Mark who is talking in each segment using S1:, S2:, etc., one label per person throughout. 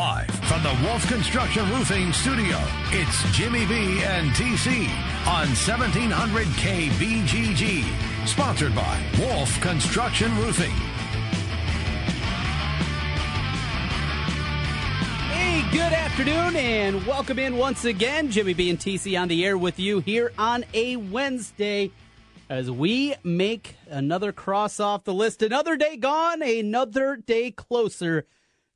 S1: Live from the Wolf Construction Roofing Studio, it's Jimmy B and TC on 1700 KBGG. Sponsored by Wolf Construction Roofing.
S2: Hey, good afternoon, and welcome in once again. Jimmy B and TC on the air with you here on a Wednesday as we make another cross off the list. Another day gone, another day closer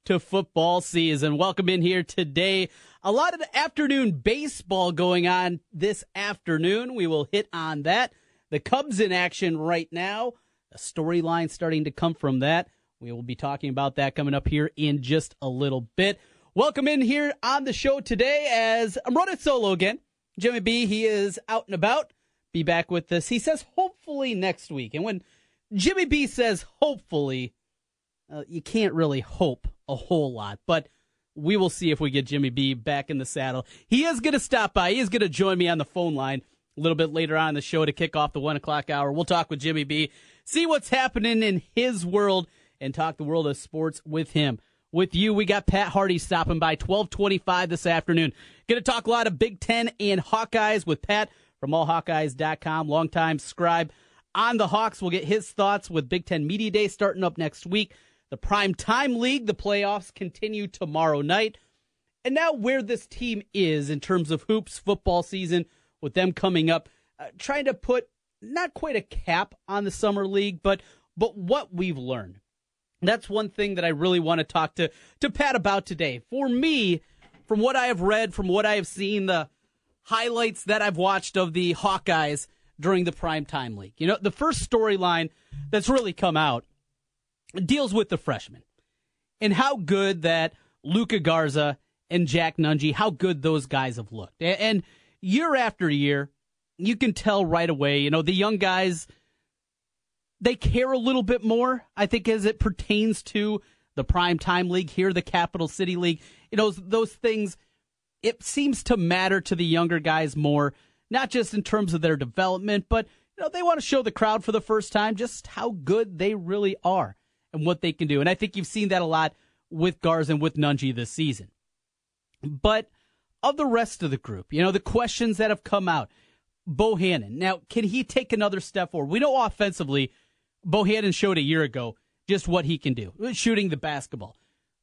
S2: to football season. Welcome in here today. A lot of afternoon baseball going on this afternoon. We will hit on that. The Cubs in action right now. A storyline starting to come from that. We will be talking about that coming up here in just a little bit. Welcome in here on the show today as I'm running solo again. Jimmy B, he is out and about. Be back with us. He says hopefully next week. And when Jimmy B says hopefully, uh, you can't really hope a whole lot, but we will see if we get Jimmy B back in the saddle. He is going to stop by. He is going to join me on the phone line a little bit later on in the show to kick off the one o'clock hour. We'll talk with Jimmy B, see what's happening in his world, and talk the world of sports with him. With you, we got Pat Harty stopping by 1225 this afternoon. Going to talk a lot of Big Ten and Hawkeyes with Pat from allhawkeyes.com, longtime scribe on the Hawks. We'll get his thoughts with Big Ten Media Day starting up next week. The Prime Time League, the playoffs continue tomorrow night. And now, where this team is in terms of hoops football season, with them coming up, uh, trying to put not quite a cap on the summer league, but but what we've learned. That's one thing that I really want to talk to to Pat about today. For me, from what I have read, from what I have seen, the highlights that I've watched of the Hawkeyes during the prime time league. You know, the first storyline that's really come out deals with the freshmen and how good that Luka Garza and Jack Nunge, how good those guys have looked. And year after year, you can tell right away, you know, the young guys, they care a little bit more, I think, as it pertains to the prime time league here, the capital city league. You know, those things, it seems to matter to the younger guys more, not just in terms of their development, but, you know, they want to show the crowd for the first time just how good they really are and what they can do. And I think you've seen that a lot with Garza and with Nunge this season. But of the rest of the group, you know, the questions that have come out, Bohannon. Now, can he take another step forward? We know offensively, Bohannon showed a year ago just what he can do, shooting the basketball.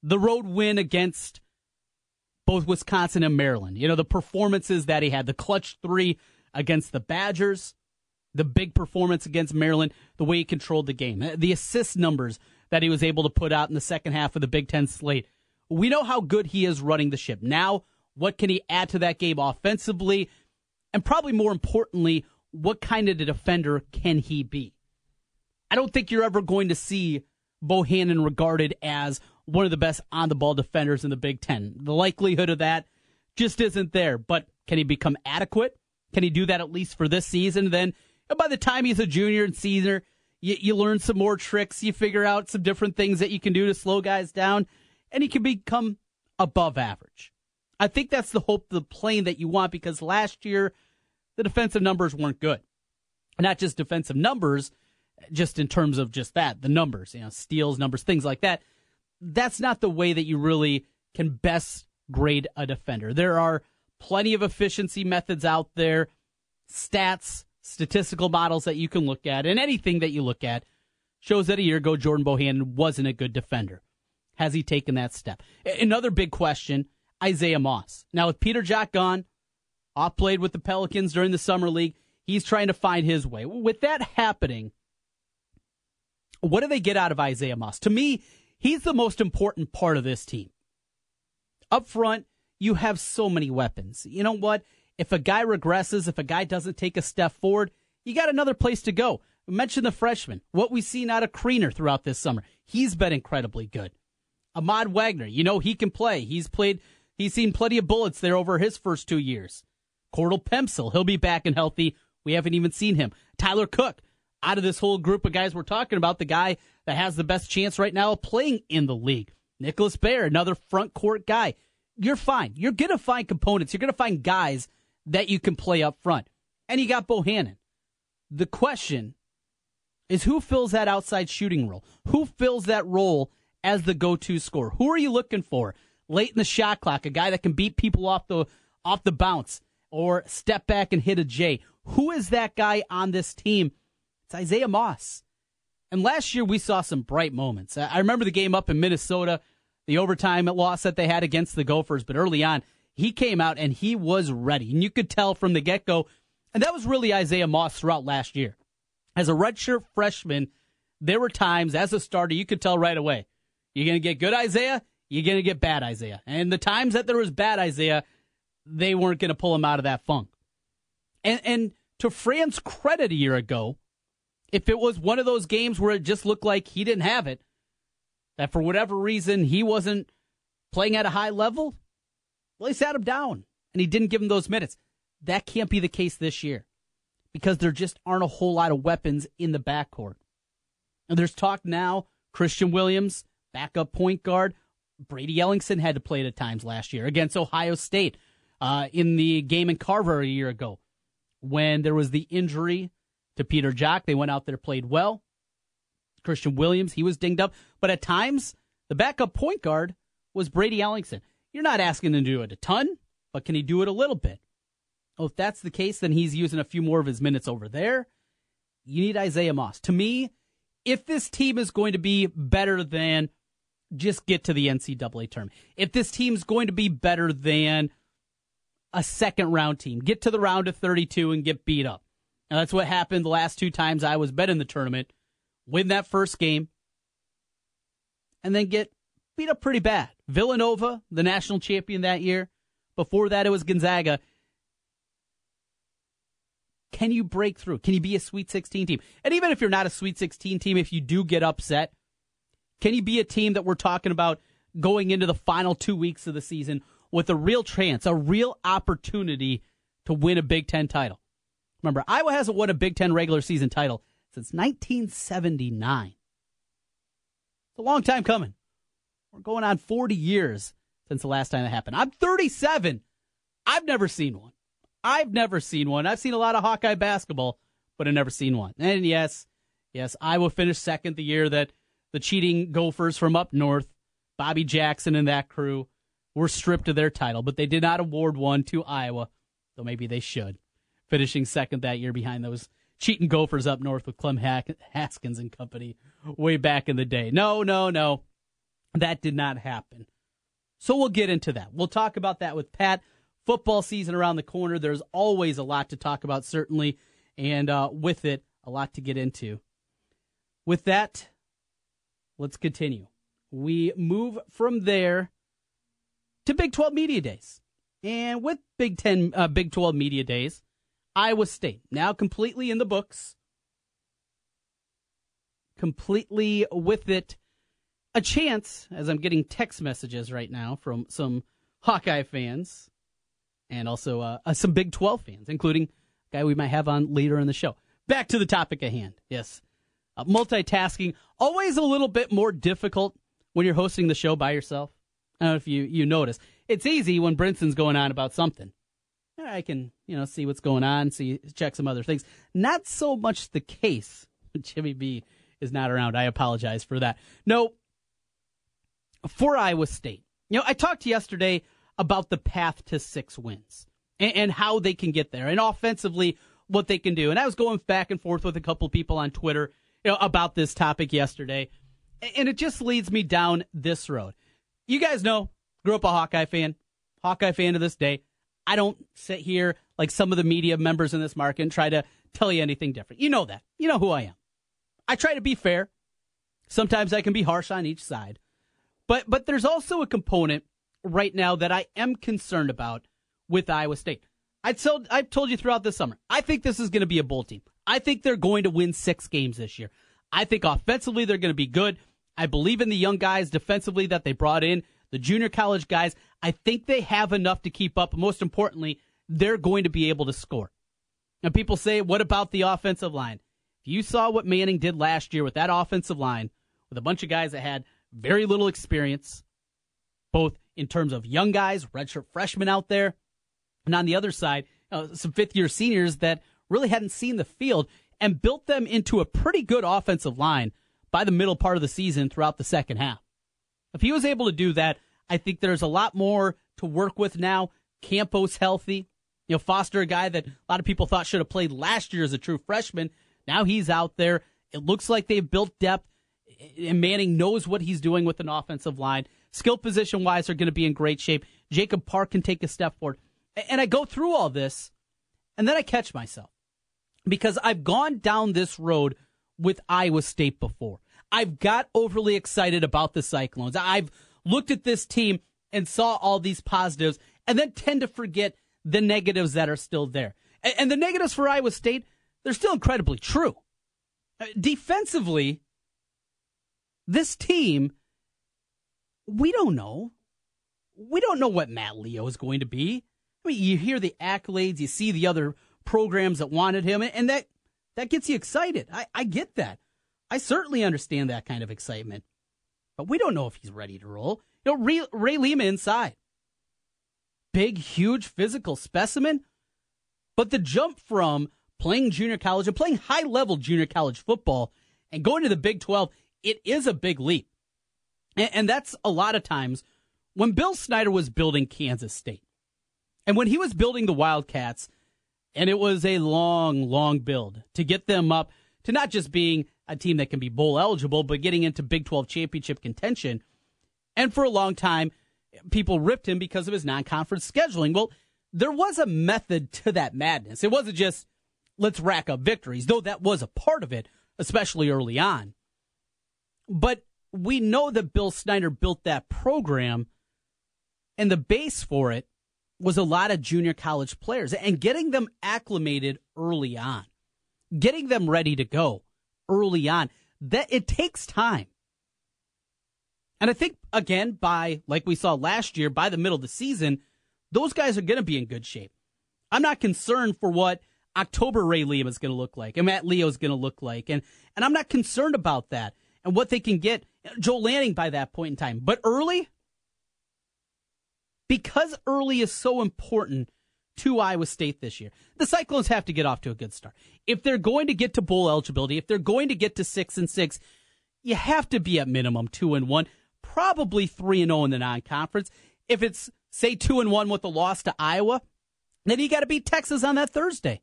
S2: The road win against both Wisconsin and Maryland. You know, the performances that he had, the clutch three against the Badgers, the big performance against Maryland, the way he controlled the game, the assist numbers that he was able to put out in the second half of the Big Ten slate. We know how good he is running the ship. Now, what can he add to that game offensively? And probably more importantly, what kind of a defender can he be? I don't think you're ever going to see Bohannon regarded as one of the best on the ball defenders in the Big Ten. The likelihood of that just isn't there. But can he become adequate? Can he do that at least for this season? Then by the time he's a junior and senior, you, you learn some more tricks. You figure out some different things that you can do to slow guys down, and he can become above average. I think that's the hope, the plane that you want, because last year the defensive numbers weren't good. Not just defensive numbers, just in terms of just that, the numbers, you know, steals, numbers, things like that. That's not the way that you really can best grade a defender. There are plenty of efficiency methods out there, stats, statistical models that you can look at, and anything that you look at shows that a year ago Jordan Bohannon wasn't a good defender. Has he taken that step? Another big question Isaiah Moss. Now, with Peter Jok gone, off played with the Pelicans during the Summer League, he's trying to find his way. With that happening, what do they get out of Isaiah Moss? To me, he's the most important part of this team. Up front, you have so many weapons. You know what? If a guy regresses, if a guy doesn't take a step forward, you got another place to go. Mention the freshman. What we've seen out of Kriener throughout this summer. He's been incredibly good. Ahmad Wagner, you know he can play. He's played. He's seen plenty of bullets there over his first two years. Cordell Pemsl, he'll be back and healthy. We haven't even seen him. Tyler Cook, out of this whole group of guys we're talking about, the guy that has the best chance right now of playing in the league. Nicholas Baer, another front court guy. You're fine. You're going to find components. You're going to find guys that you can play up front. And you got Bohannon. The question is who fills that outside shooting role? Who fills that role as the go to scorer? Who are you looking for? late in the shot clock, a guy that can beat people off the off the bounce or step back and hit a J. Who is that guy on this team? It's Isaiah Moss. And last year we saw some bright moments. I remember the game up in Minnesota, the overtime loss that they had against the Gophers, but early on he came out and he was ready. And you could tell from the get go, and that was really Isaiah Moss throughout last year. As a redshirt freshman, there were times as a starter you could tell right away. You're going to get good Isaiah, you're going to get bad Isaiah. And the times that there was bad Isaiah, they weren't going to pull him out of that funk. And, and to Fran's credit a year ago, if it was one of those games where it just looked like he didn't have it, that for whatever reason he wasn't playing at a high level, well, he sat him down and he didn't give him those minutes. That can't be the case this year because there just aren't a whole lot of weapons in the backcourt. And there's talk now Christian Williams, backup point guard. Brady Ellingson had to play it at times last year against Ohio State uh, in the game in Carver a year ago when there was the injury to Peter Jok. They went out there, played well. Christian Williams, he was dinged up. But at times, the backup point guard was Brady Ellingson. You're not asking him to do it a ton, but can he do it a little bit? Oh, if that's the case, then he's using a few more of his minutes over there. You need Isaiah Moss. To me, if this team is going to be better than just get to the NCAA tournament, if this team's going to be better than a second round team, get to the round of 32 and get beat up. Now, that's what happened the last two times I was bet in the tournament. Win that first game, and then get beat up pretty bad. Villanova, the national champion that year. Before that, it was Gonzaga. Can you break through? Can you be a Sweet 16 team? And even if you're not a Sweet 16 team, if you do get upset, can you be a team that we're talking about going into the final two weeks of the season with a real chance, a real opportunity to win a Big Ten title? Remember, Iowa hasn't won a Big Ten regular season title since 1979. It's a long time coming. We're going on 40 years since the last time it happened. I'm 37. I've never seen one. I've never seen one. I've seen a lot of Hawkeye basketball, but I've never seen one. And yes, yes, Iowa finished second the year that the cheating Gophers from up north, Bobby Jackson and that crew, were stripped of their title, but they did not award one to Iowa, though maybe they should. Finishing second that year behind those cheating Gophers up north with Clem Haskins and company way back in the day. No, no, no. That did not happen. So we'll get into that. We'll talk about that with Pat. Football season around the corner. There's always a lot to talk about, certainly, and uh, with it, a lot to get into. With that, let's continue. We move from there to Big 12 Media Days. And with Big 10, uh, Big 12 Media Days, Iowa State now completely in the books, completely with it a chance, as I'm getting text messages right now from some Hawkeye fans and also uh, uh, some Big 12 fans, including a guy we might have on later in the show. Back to the topic at hand. Yes. Uh, multitasking, always a little bit more difficult when you're hosting the show by yourself. I don't know if you, you notice. It's easy when Brinson's going on about something. I can, you know, see what's going on, see, check some other things. Not so much the case. Jimmy B is not around. I apologize for that. No, for Iowa State. You know, I talked yesterday about the path to six wins and, and, how they can get there, and offensively what they can do. And I was going back and forth with a couple people on Twitter, you know, about this topic yesterday, and it just leads me down this road. You guys know, grew up a Hawkeye fan, Hawkeye fan to this day. I don't sit here like some of the media members in this market and try to tell you anything different. You know that. You know who I am. I try to be fair. Sometimes I can be harsh on each side. But but there's also a component right now that I am concerned about with Iowa State. I told I've told you throughout the summer. I think this is going to be a bull team. I think they're going to win six games this year. I think offensively they're going to be good. I believe in the young guys defensively that they brought in, the junior college guys. I think they have enough to keep up. Most importantly, they're going to be able to score. And people say, what about the offensive line? If you saw what Manning did last year with that offensive line, with a bunch of guys that had very little experience, both in terms of young guys, redshirt freshmen out there, and on the other side, uh, some fifth year seniors that really hadn't seen the field and built them into a pretty good offensive line by the middle part of the season throughout the second half. If he was able to do that, I think there's a lot more to work with now. Campos healthy. You know, Foster, a guy that a lot of people thought should have played last year as a true freshman. Now he's out there. It looks like they've built depth, and Manning knows what he's doing with an offensive line. Skill position wise, they're going to be in great shape. Jacob Park can take a step forward. And I go through all this, and then I catch myself because I've gone down this road with Iowa State before. I've got overly excited about the Cyclones. I've looked at this team and saw all these positives and then tend to forget the negatives that are still there. And the negatives for Iowa State, they're still incredibly true. Uh, defensively, this team, we don't know. We don't know what Matt Leo is going to be. I mean, you hear the accolades, you see the other programs that wanted him, and that that gets you excited. I, I get that. I certainly understand that kind of excitement. But we don't know if he's ready to roll. You know, Ray, Ray Lima inside. Big, huge physical specimen. But the jump from playing junior college and playing high level junior college football and going to the Big 12, it is a big leap. And, and that's a lot of times when Bill Snyder was building Kansas State and when he was building the Wildcats, and it was a long, long build to get them up to not just being a team that can be bowl eligible, but getting into Big 12 championship contention. And for a long time, people ripped him because of his non conference scheduling. Well, there was a method to that madness. It wasn't just let's rack up victories, though that was a part of it, especially early on. But we know that Bill Snyder built that program, and the base for it was a lot of junior college players and getting them acclimated early on, getting them ready to go early on. That it takes time. And I think again by like we saw last year by the middle of the season, those guys are going to be in good shape. I'm not concerned for what October Ray Lima is going to look like and Matt Leo is going to look like and and I'm not concerned about that and what they can get Joel Lanning by that point in time. But early because early is so important to Iowa State this year. The Cyclones have to get off to a good start. If they're going to get to bowl eligibility, if they're going to get to 6 and 6, you have to be at minimum 2 and 1, probably 3 and 0 in the non-conference. If it's say 2 and 1 with a loss to Iowa, then you got to beat Texas on that Thursday.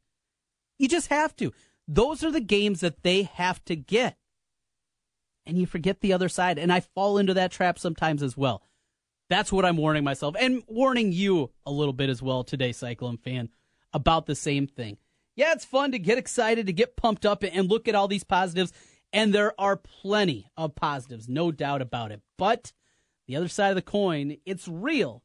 S2: You just have to. Those are the games that they have to get. And you forget the other side and I fall into that trap sometimes as well. That's what I'm warning myself and warning you a little bit as well today, Cyclone fan, about the same thing. Yeah, it's fun to get excited, to get pumped up and look at all these positives. And there are plenty of positives, no doubt about it. But the other side of the coin, it's real.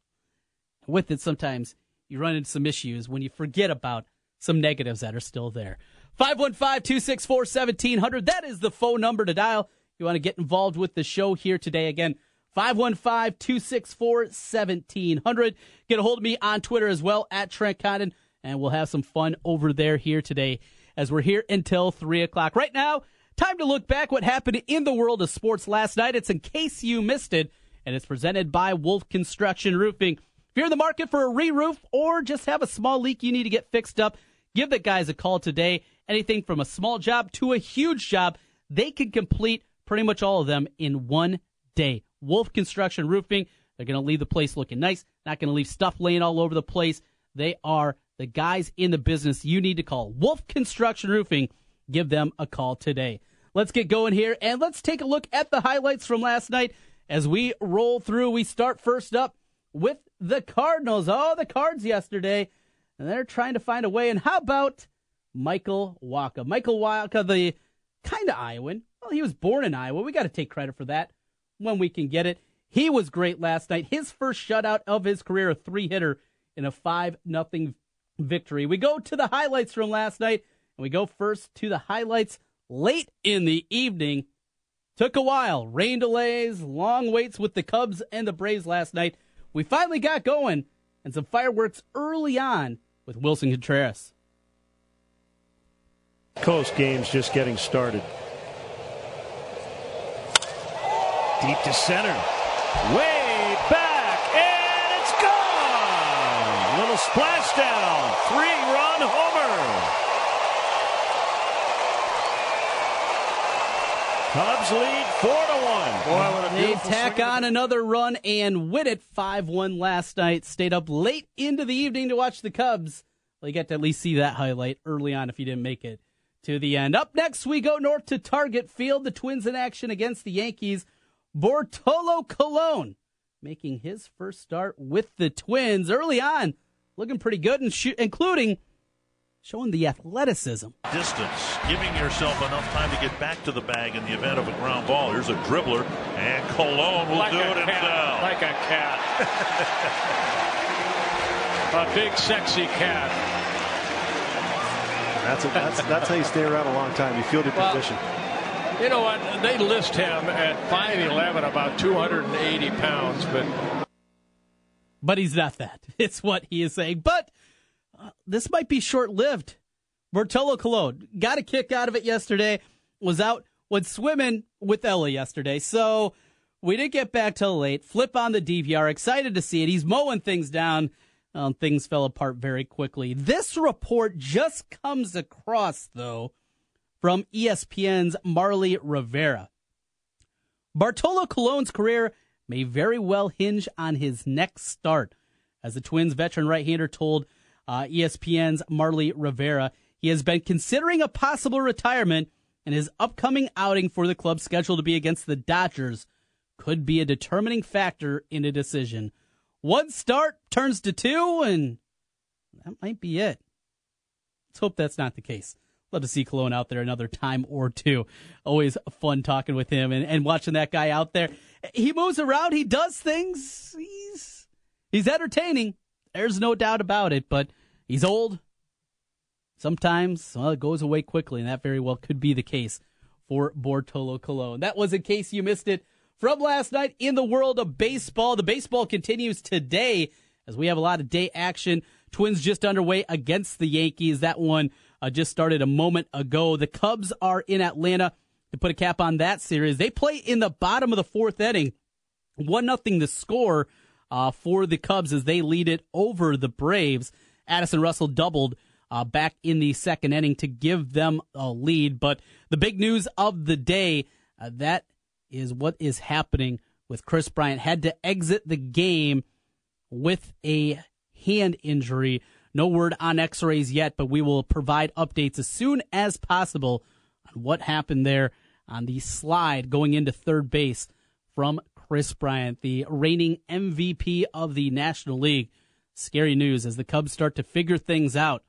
S2: With it, sometimes you run into some issues when you forget about some negatives that are still there. 515 264 1700. That is the phone number to dial. You want to get involved with the show here today. Again, 515 264 1700. Get a hold of me on Twitter as well, at Trent Condon, and we'll have some fun over there here today as we're here until 3 o'clock. Right now, time to look back what happened in the world of sports last night. It's in case you missed it, and it's presented by Wolf Construction Roofing. If you're in the market for a re roof or just have a small leak you need to get fixed up, give the guys a call today. Anything from a small job to a huge job, they can complete pretty much all of them in one day. Wolf Construction Roofing. They're going to leave the place looking nice, not going to leave stuff laying all over the place. They are the guys in the business you need to call. Wolf Construction Roofing. Give them a call today. Let's get going here and let's take a look at the highlights from last night as we roll through. We start first up with the Cardinals. Oh, the Cards yesterday. And they're trying to find a way. And how about Michael Wacha? Michael Wacha, the kind of Iowan. Well, he was born in Iowa. We got to take credit for that when we can get it. He was great last night. His first shutout of his career, a three hitter in a 5 nothing victory. We go to the highlights from last night, and we go first to the highlights late in the evening. Took a while. Rain delays, long waits with the Cubs and the Braves last night. We finally got going, and some fireworks early on with Willson Contreras.
S3: Coast game's just getting started. Deep to center. Way back. And it's gone. Little splashdown. Three run homer. Cubs lead four to one.
S4: Boy, what a
S2: They
S4: beautiful
S2: tack
S4: swing.
S2: on another run and win it 5 1 last night. Stayed up late into the evening to watch the Cubs. Well, you get to at least see that highlight early on if you didn't make it to the end. Up next, we go north to Target Field. The Twins in action against the Yankees. Bartolo Colon making his first start with the Twins early on. Looking pretty good, and shoot, including showing the athleticism.
S5: distance, giving yourself enough time to get back to the bag in the event of a ground ball. Here's a dribbler, and Colon will
S4: like
S5: do
S4: a
S5: it
S4: cat,
S5: himself.
S4: like a cat. a big, sexy cat.
S6: That's, a, that's that's how you stay around a long time. You fielded
S4: Well,
S6: position.
S4: You know what? They list him at 5'11", about 280 pounds, but
S2: but he's not that. It's what he is saying. But uh, this might be short lived. Bartolo Colon got a kick out of it yesterday, was out, went swimming with Ella yesterday. So we didn't get back till late. Flip on the DVR, excited to see it. He's mowing things down. Um, things fell apart very quickly. This report just comes across, though, from ESPN's Marly Rivera. Bartolo Colon's career may very well hinge on his next start. As the Twins veteran right hander told uh, ESPN's Marly Rivera, he has been considering a possible retirement, and his upcoming outing for the club, scheduled to be against the Dodgers, could be a determining factor in a decision. One start turns to two, and that might be it. Let's hope that's not the case. Love to see Colon out there another time or two. Always fun talking with him and, and watching that guy out there. He moves around, he does things. He's he's entertaining. There's no doubt about it, but he's old. Sometimes well, it goes away quickly, and that very well could be the case for Bartolo Colon. That was in case you missed it from last night in the world of baseball. The baseball continues today as we have a lot of day action. Twins just underway against the Yankees. That one uh, just started a moment ago. The Cubs are in Atlanta to put a cap on that series. They play in the bottom of the fourth inning. One nothing the score uh, for the Cubs as they lead it over the Braves. Addison Russell doubled uh, back in the second inning to give them a lead. But the big news of the day uh, that is what is happening with Kris Bryant. Had to exit the game with a hand injury. No word on x rays yet, but we will provide updates as soon as possible on what happened there on the slide going into third base from Kris Bryant, the reigning MVP of the National League. Scary news as the Cubs start to figure things out.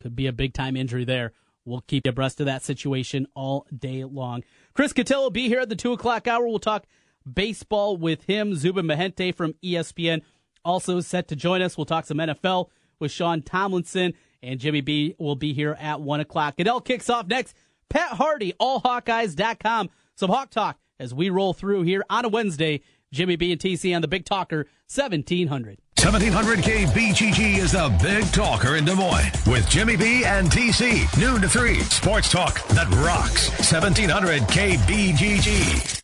S2: Could be a big time injury there. We'll keep you abreast of that situation all day long. Chris Cattell will be here at the 2 o'clock hour. We'll talk baseball with him. Zubin Mehenti from ESPN also set to join us. We'll talk some NFL with Sean Tomlinson, and Jimmy B will be here at 1 o'clock. All kicks off next. Pat Harty, allhawkeyes.com. Some Hawk Talk as we roll through here on a Wednesday. Jimmy B and TC on the Big Talker 1700.
S1: 1700 KBGG is the big talker in Des Moines with Jimmy B and TC. Noon to 3. Sports talk that rocks. 1700 KBGG.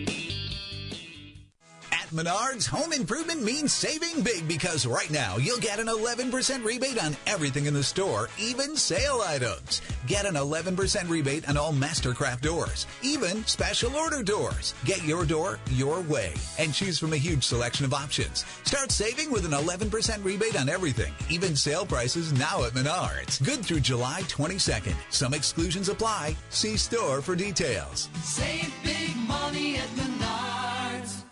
S7: Menards, home improvement means saving big because right now you'll get an 11% rebate on everything in the store, even sale items. Get an 11% rebate on all Mastercraft doors, even special order doors. Get your door your way and choose from a huge selection of options. Start saving with an 11% rebate on everything, even sale prices now at Menards. Good through July 22nd. Some exclusions apply. See store for details.
S8: Save big money at Menards.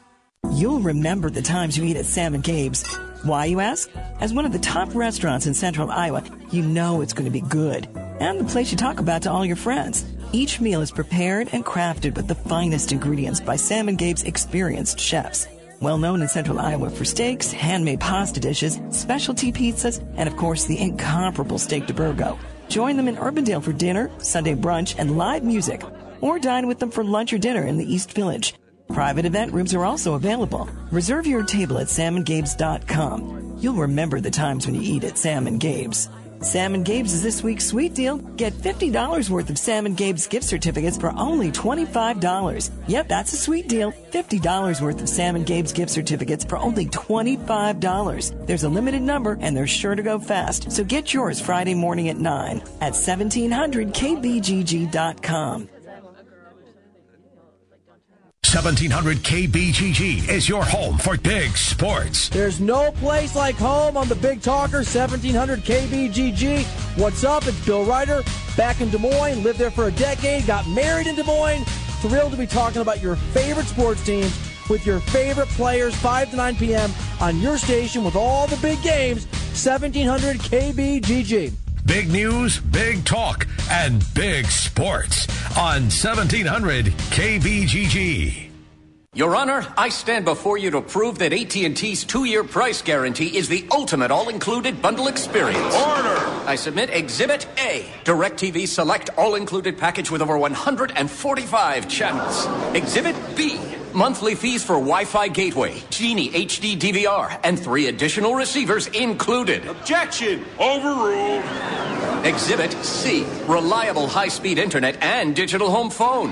S9: You'll remember the times you eat at Sam and Gabe's. Why, you ask? As one of the top restaurants in central Iowa, you know it's going to be good. And the place you talk about to all your friends. Each meal is prepared and crafted with the finest ingredients by Sam and Gabe's experienced chefs. Well known in central Iowa for steaks, handmade pasta dishes, specialty pizzas, and of course the incomparable steak de Burgo. Join them in Urbandale for dinner, Sunday brunch, and live music, or dine with them for lunch or dinner in the East Village. Private event rooms are also available. Reserve your table at samandgabes.com. You'll remember the times when you eat at Sam and Gabe's. Sam and Gabe's is this week's sweet deal. Get $50 worth of Sam and Gabe's gift certificates for only $25. Yep, that's a sweet deal. $50 worth of Sam and Gabe's gift certificates for only $25. There's a limited number and they're sure to go fast. So get yours Friday morning at 9 at 1700kbgg.com.
S1: 1700 KBGG is your home for big sports.
S10: There's no place like home on the Big Talker 1700 KBGG. What's up? It's Bill Ryder back in Des Moines. Lived there for a decade. Got married in Des Moines. Thrilled to be talking about your favorite sports teams with your favorite players 5 to 9 p.m. on your station with all the big games 1700 KBGG.
S1: Big news, big talk, and big sports on 1700 KBGG.
S11: Your Honor, I stand before you to prove that AT&T's two-year price guarantee is the ultimate all-included bundle experience.
S5: Order!
S11: I submit Exhibit A, DirecTV Select all-included package with over 145 channels. Exhibit B, monthly fees for Wi-Fi gateway, Genie HD DVR, and three additional receivers included.
S5: Objection! Overruled!
S11: Exhibit C, reliable high-speed internet and digital home phone.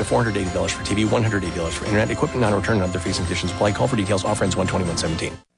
S12: to $480 for TV, $180 for internet, equipment non-return and other fees and conditions apply. Call for details. Offer ends 12117.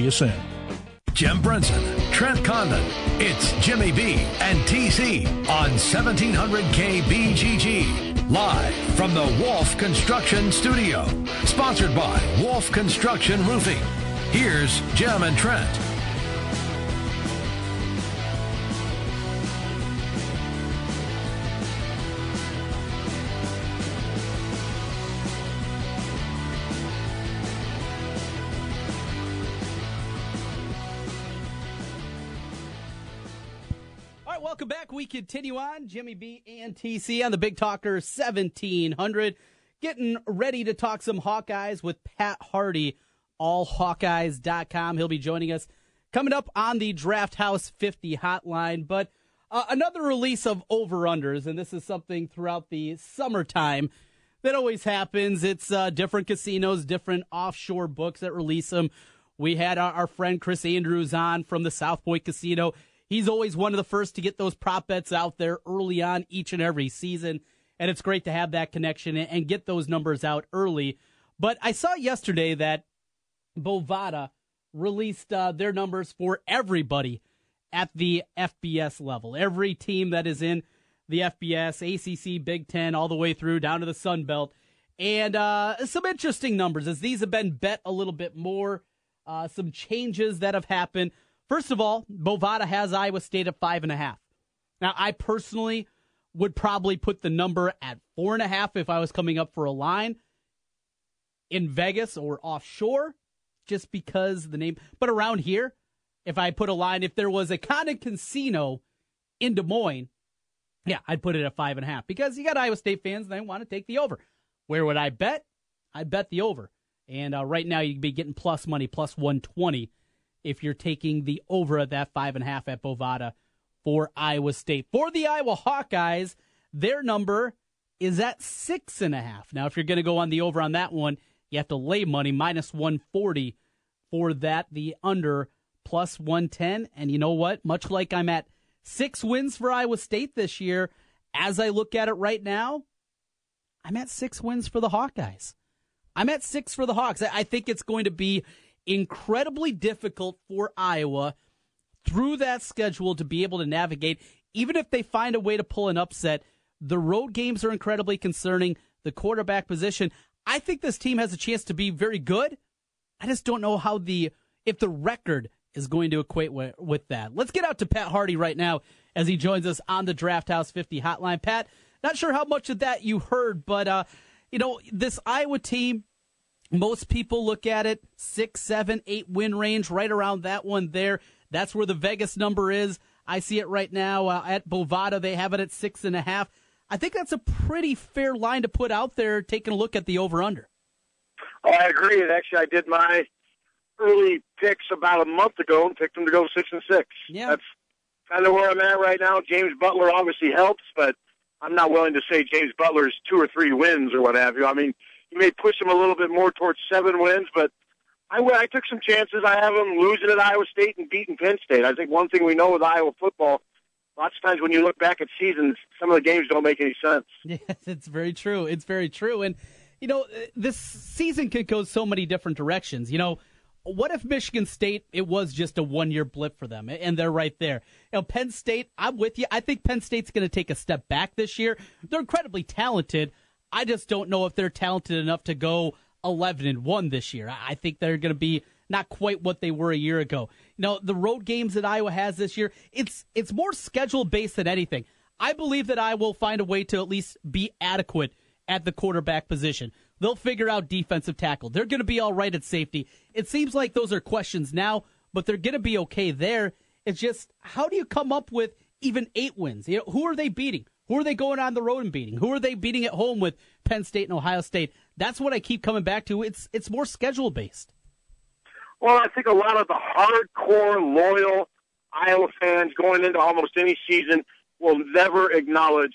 S13: you soon.
S1: Jim Brunson, Trent Condon. It's Jimmy B and TC on 1700 KBGG. Live from the Wolf Construction Studio. Sponsored by Wolf Construction Roofing. Here's Jim and Trent.
S2: Welcome back. We continue on. Jimmy B and TC on the Big Talker 1700. Getting ready to talk some Hawkeyes with Pat Harty, allhawkeyes.com. He'll be joining us coming up on the Draft House 50 hotline. But uh, another release of over-unders, and this is something throughout the summertime that always happens. It's uh, different casinos, different offshore books that release them. We had our, our friend Chris Andrews on from the South Point Casino. He's always one of the first to get those prop bets out there early on each and every season. And it's great to have that connection and, get those numbers out early. But I saw yesterday that Bovada released uh, their numbers for everybody at the FBS level. Every team that is in the FBS, ACC, Big Ten, all the way through down to the Sun Belt. And uh, some interesting numbers as these have been bet a little bit more. Uh, some changes that have happened. First of all, Bovada has Iowa State at five and a half. Now, I personally would probably put the number at four and a half if I was coming up for a line in Vegas or offshore, just because the name. But around here, if I put a line, if there was a Condon Casino in Des Moines, yeah, I'd put it at five and a half because you got Iowa State fans and they want to take the over. Where would I bet? I'd bet the over. And uh, right now you'd be getting plus money, plus 120 if you're taking the over at that five and a half at Bovada for Iowa State. For the Iowa Hawkeyes, their number is at six and a half. Now, if you're going to go on the over on that one, you have to lay money minus 140 for that. The under plus 110. And you know what? Much like I'm at six wins for Iowa State this year, as I look at it right now, I'm at six wins for the Hawkeyes. I'm at six for the Hawks. I think it's going to be incredibly difficult for Iowa through that schedule to be able to navigate, even if they find a way to pull an upset. The road games are incredibly concerning. The quarterback position. I think this team has a chance to be very good. I just don't know how the if the record is going to equate with, that. Let's get out to Pat Harty right now as he joins us on the Draft House 50 hotline. Pat, not sure how much of that you heard, but uh, you know this Iowa team most people look at it six, seven, eight win range, right around that one there. That's where the Vegas number is. I see it right now uh, at Bovada. They have it at six and a half. I think that's a pretty fair line to put out there, taking a look at the over under.
S14: Oh, I agree. And actually, I did my early picks about a month ago and picked them to go six and six.
S2: Yeah.
S14: That's kind of where I'm at right now. James Butler obviously helps, but I'm not willing to say James Butler's two or three wins or what have you. I mean, you may push them a little bit more towards seven wins, but I, I took some chances. I have them losing at Iowa State and beating Penn State. I think one thing we know with Iowa football, lots of times when you look back at seasons, some of the games don't make any sense.
S2: Yes, it's very true. It's very true. And, you know, uh, this season could go so many different directions. You know, what if Michigan State, it was just a one year blip for them, and they're right there? You know, Penn State, I'm with you. I think Penn State's going to take a step back this year. They're incredibly talented. I just don't know if they're talented enough to go 11 and 1 this year. I think they're going to be not quite what they were a year ago. You know, the road games that Iowa has this year, it's it's more schedule based than anything. I believe that I will find a way to at least be adequate at the quarterback position. They'll figure out defensive tackle. They're going to be all right at safety. It seems like those are questions now, but they're going to be okay there. It's just how do you come up with even eight wins? You know, who are they beating? Who are they going on the road and beating? Who are they beating at home with Penn State and Ohio State? That's what I keep coming back to. It's it's more schedule based.
S14: Well, I think a lot of the hardcore, loyal Iowa fans going into almost any season will never acknowledge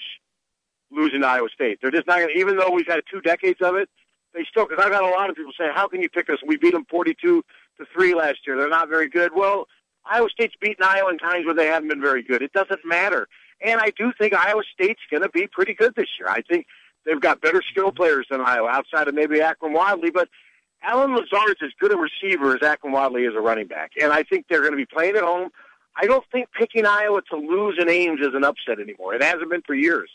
S14: losing to Iowa State. They're just not going to, even though we've had two decades of it, they still, because I've got a lot of people saying, how can you pick us? We beat them 42 to 3 last year. They're not very good. Well, Iowa State's beaten Iowa in times where they haven't been very good. It doesn't matter. And I do think Iowa State's going to be pretty good this year. I think they've got better skill players than Iowa, outside of maybe Akrum Wadley. But Allen Lazard's as good a receiver as Akrum Wadley is a running back. And I think they're going to be playing at home. I don't think picking Iowa to lose in Ames is an upset anymore. It hasn't been for years.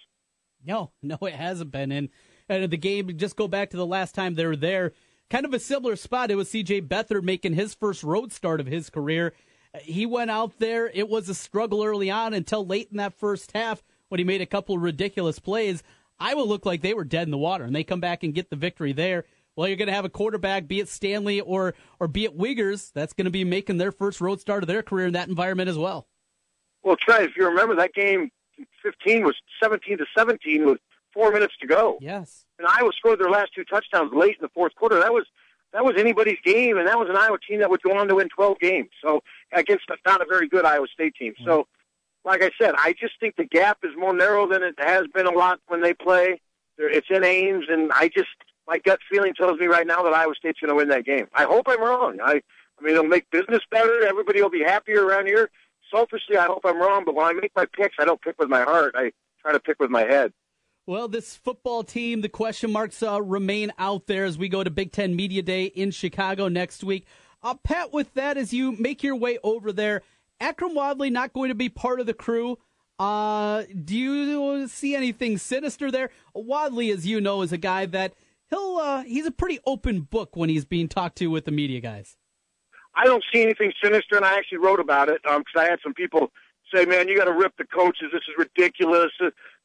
S2: No, no, it hasn't been. And, and the game, just go back to the last time they were there, kind of a similar spot. It was C.J. Beathard making his first road start of his career he went out there. It was a struggle early on until late in that first half when he made a couple of ridiculous plays. Iowa looked like they were dead in the water, and they come back and get the victory there. Well, you're going to have a quarterback, be it Stanley or or be it Wiggers, that's going to be making their first road start of their career in that environment as well.
S14: Well, Trey, if you remember that game, 15 was 17 to 17 with four minutes to go.
S2: Yes.
S14: And Iowa scored their last two touchdowns late in the fourth quarter. That was that was anybody's game, and that was an Iowa team that would go on to win 12 games. So against not a very good Iowa State team. So, like I said, I just think the gap is more narrow than it has been a lot when they play. It's in Ames, and I just my gut feeling tells me right now that Iowa State's going to win that game. I hope I'm wrong. I, I mean, it'll make business better. Everybody will be happier around here. Selfishly, I hope I'm wrong, but when I make my picks, I don't pick with my heart. I try to pick with my head.
S2: Well, this football team, the question marks uh, remain out there as we go to Big Ten Media Day in Chicago next week. Uh, Pat, with that, as you make your way over there, Akrum Wadley not going to be part of the crew. Uh, do you see anything sinister there? Wadley, as you know, is a guy that he'll uh, he's a pretty open book when he's being talked to with the media guys.
S14: I don't see anything sinister, and I actually wrote about it because um, I had some people say, "Man, you got to rip the coaches. This is ridiculous."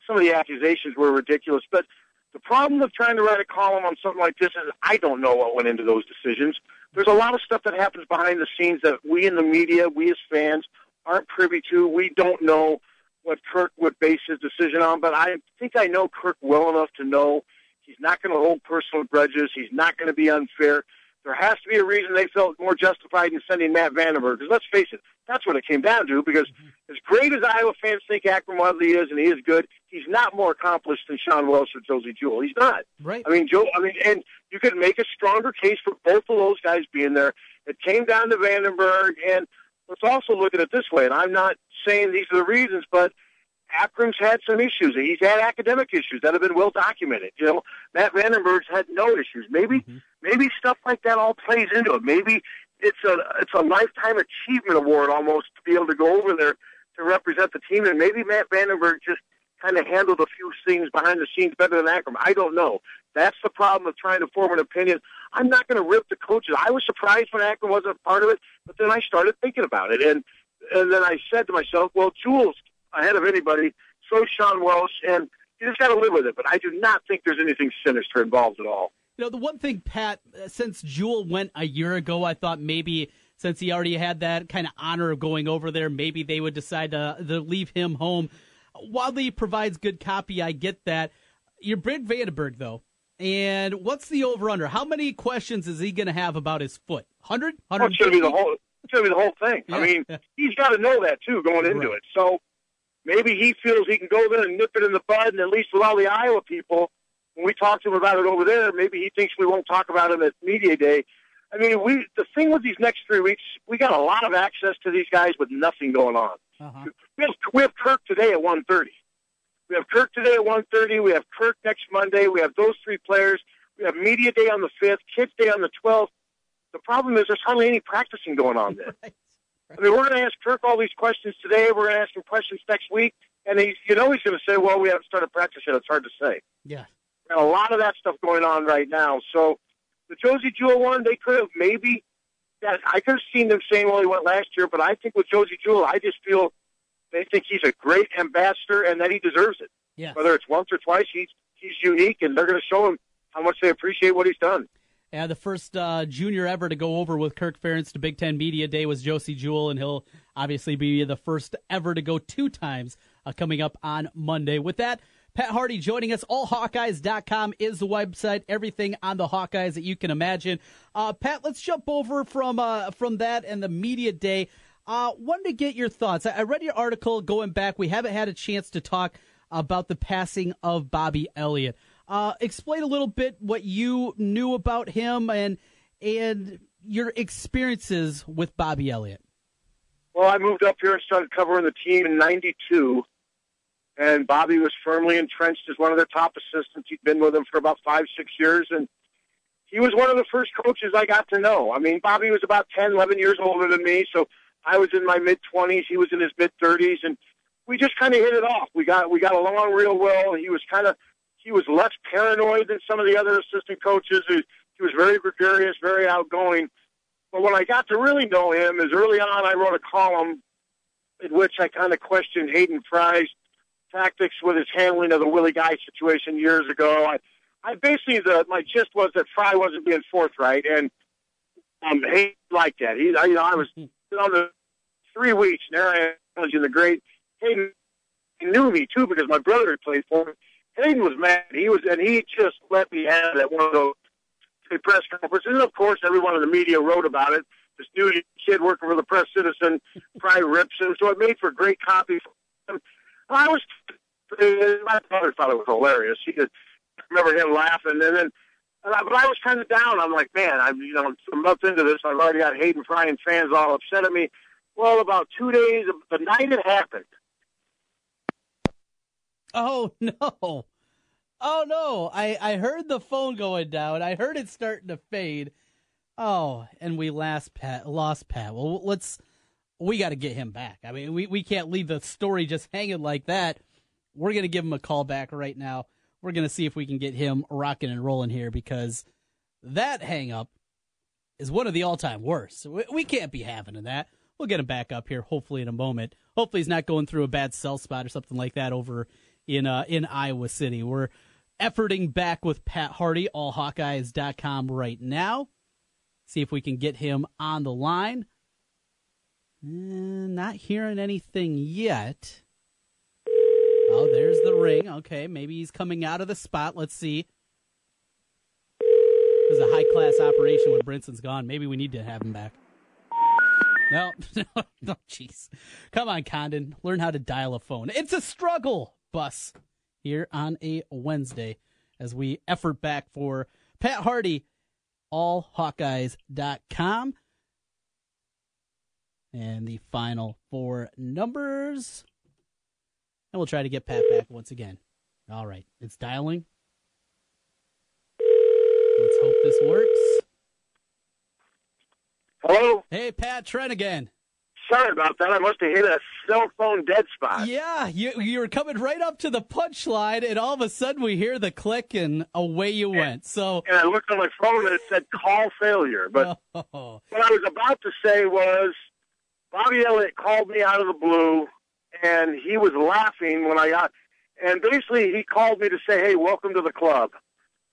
S14: some of the accusations were ridiculous. But the problem of trying to write a column on something like this is I don't know what went into those decisions. There's a lot of stuff that happens behind the scenes that we in the media, we as fans, aren't privy to. We don't know what Kirk would base his decision on, but I think I know Kirk well enough to know he's not going to hold personal grudges. He's not going to be unfair. There has to be a reason they felt more justified in sending Matt VandeBerg. Because let's face it, that's what it came down to. Because as great as Iowa fans think Akrum Wadley is, and he is good, he's not more accomplished than Sean Welsh or Josey Jewell. He's not.
S2: Right.
S14: I mean, Joe. I mean, and you could make a stronger case for both of those guys being there. It came down to VandeBerg, and let's also look at it this way. And I'm not saying these are the reasons, but Akrum's had some issues. He's had academic issues that have been well documented. You know, Matt VandeBerg's had no issues. Maybe,
S2: Mm-hmm.
S14: Maybe stuff like that all plays into it. Maybe it's a it's a lifetime achievement award almost to be able to go over there to represent the team. And maybe Matt VandeBerg just kind of handled a few things behind the scenes better than Akrum. I don't know. That's the problem of trying to form an opinion. I'm not going to rip the coaches. I was surprised when Akrum wasn't part of it, but then I started thinking about it, and and then I said to myself, well, Jewell's ahead of anybody. So Sean Welsh, and you just got to live with it. But I do not think there's anything sinister involved at all.
S2: You know, the one thing, Pat, uh, since Jewell went a year ago, I thought maybe since he already had that kind of honor of going over there, maybe they would decide to, to leave him home. Wadley provides good copy. I get that. You're Brent VandeBerg, though. And what's the over under? How many questions is he going to have about his foot? 100?
S14: Oh, it's going to be the whole. It's going to be the whole thing. I mean, he's got to know that too going into
S2: Right.
S14: it. So maybe he feels he can go there and nip it in the bud, and at least with all the Iowa people, when we talk to him about it over there, maybe he thinks we won't talk about him at media day. I mean, we the thing with these next three weeks, we got a lot of access to these guys with nothing going on.
S2: Uh-huh.
S14: We have, we have Kirk today at one thirty. We have Kirk today at one thirty. We have Kirk next Monday. We have those three players. We have media day on the fifth. Kids day on the twelfth. The problem is there's hardly any practicing going on there. I mean, we're going to ask Kirk all these questions today. We're going to ask him questions next week, and he's, you know, he's going to say, "Well, we haven't started practice yet." It's hard to say.
S2: Yeah.
S14: Got a lot of that stuff going on right now. So the Josey Jewell one, they could have maybe. Yeah, I could have seen them saying, "Well, he went last year," but I think with Josey Jewell, I just feel they think he's a great ambassador and that he deserves it.
S2: Yes.
S14: Whether it's once or twice, he's he's unique, and they're going to show him how much they appreciate what he's done.
S2: Yeah, the first uh, junior ever to go over with Kirk Ferentz to Big Ten Media Day was Josey Jewell, and he'll obviously be the first ever to go two times uh, coming up on Monday. With that, Pat Harty joining us. AllHawkeyes.com is the website. Everything on the Hawkeyes that you can imagine. Uh, Pat, let's jump over from uh, from that and the Media Day. Uh, wanted to get your thoughts. I, I read your article going back. We haven't had a chance to talk about the passing of Bobby Elliott. Uh, explain a little bit what you knew about him and and your experiences with Bobby Elliott.
S14: Well, I moved up here and started covering the team in '92, and Bobby was firmly entrenched as one of their top assistants. He'd been with them for about five, six years, and he was one of the first coaches I got to know. I mean, Bobby was about 10, 11 years older than me, so I was in my mid 20s. He was in his mid 30s, and we just kind of hit it off. We got we got along real well. He was kind of he was less paranoid than some of the other assistant coaches. He, he was very gregarious, very outgoing. But when I got to really know him, is early on I wrote a column in which I kind of questioned Hayden Fry's tactics with his handling of the Willie Guy situation years ago. I, I basically the my gist was that Fry wasn't being forthright, and um, Hayden liked that. He, I, you know, I was on the three weeks, and there I was in the great Hayden he knew me too because my brother had played for me. Hayden was mad. He was, and he just let me have it at one of those press conferences. And of course, everyone in the media wrote about it. This new kid working for the Press Citizen probably rips him, so it made for great copy. For him. I was, uh, my brother thought it was hilarious. He could I remember him laughing, and then. And I, but I was kind of down. I'm like, man, I'm you know a month into this. I've already got Hayden Fry and fans all upset at me. Well, about two days, the night it happened,
S2: Oh no. Oh no. I, I heard the phone going down. I heard it starting to fade. Oh, and we last Pat lost Pat. Well let's we gotta get him back. I mean we, we can't leave the story just hanging like that. We're gonna give him a call back right now. We're gonna see if we can get him rocking and rolling here because that hang up is one of the all time worst. We, we can't be having that. We'll get him back up here hopefully in a moment. Hopefully he's not going through a bad cell spot or something like that over in uh, in Iowa City. We're efforting back with Pat Harty, allhawkeyes.com right now. See if we can get him on the line. Eh, not hearing anything yet. Oh, there's the ring. Okay, maybe he's coming out of the spot. Let's see. This is a high class operation when Brunson's gone. Maybe we need to have him back. No, no, jeez. Come on, Condon. Learn how to dial a phone. It's a struggle, bus, here on a Wednesday as we effort back for Pat Harty, allhawkeyes.com. And the final four numbers. And we'll try to get Pat back once again. All right, it's dialing. Let's hope this works.
S14: Hello?
S2: Hey, Pat Trent again.
S14: Sorry about that. I must have hit a cell phone dead spot.
S2: Yeah, you you were coming right up to the punchline, and all of a sudden we hear the click, and away you went. So,
S14: And I looked on my phone and it said call failure. But
S2: oh,
S14: what I was about to say was Bobby Elliott called me out of the blue, and he was laughing when I got. And basically, he called me to say, "Hey, welcome to the club."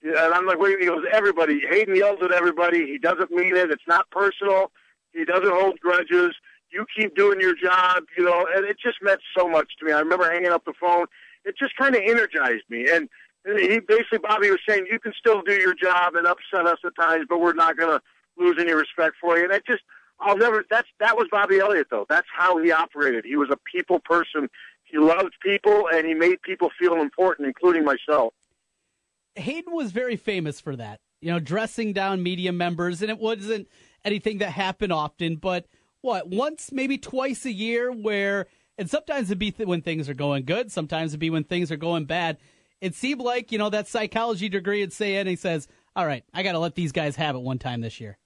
S14: And I'm like, "Wait!" He goes, "Everybody." Hayden yells at everybody. He doesn't mean it. It's not personal. He doesn't hold grudges. You keep doing your job, you know. And it just meant so much to me. I remember hanging up the phone. It just kind of energized me. And he basically, Bobby was saying, "You can still do your job and upset us at times, but we're not going to lose any respect for you." And it just I'll never. That's that was Bobby Elliott, though. That's how he operated. He was a people person. He loved people, and he made people feel important, including myself.
S2: Hayden was very famous for that. You know, dressing down media members, and it wasn't anything that happened often, but what once, maybe twice a year, where and sometimes it'd be th- when things are going good, sometimes it'd be when things are going bad. It seemed like you know that psychology degree would say, and he says, "All right, I got to let these guys have it one time this year."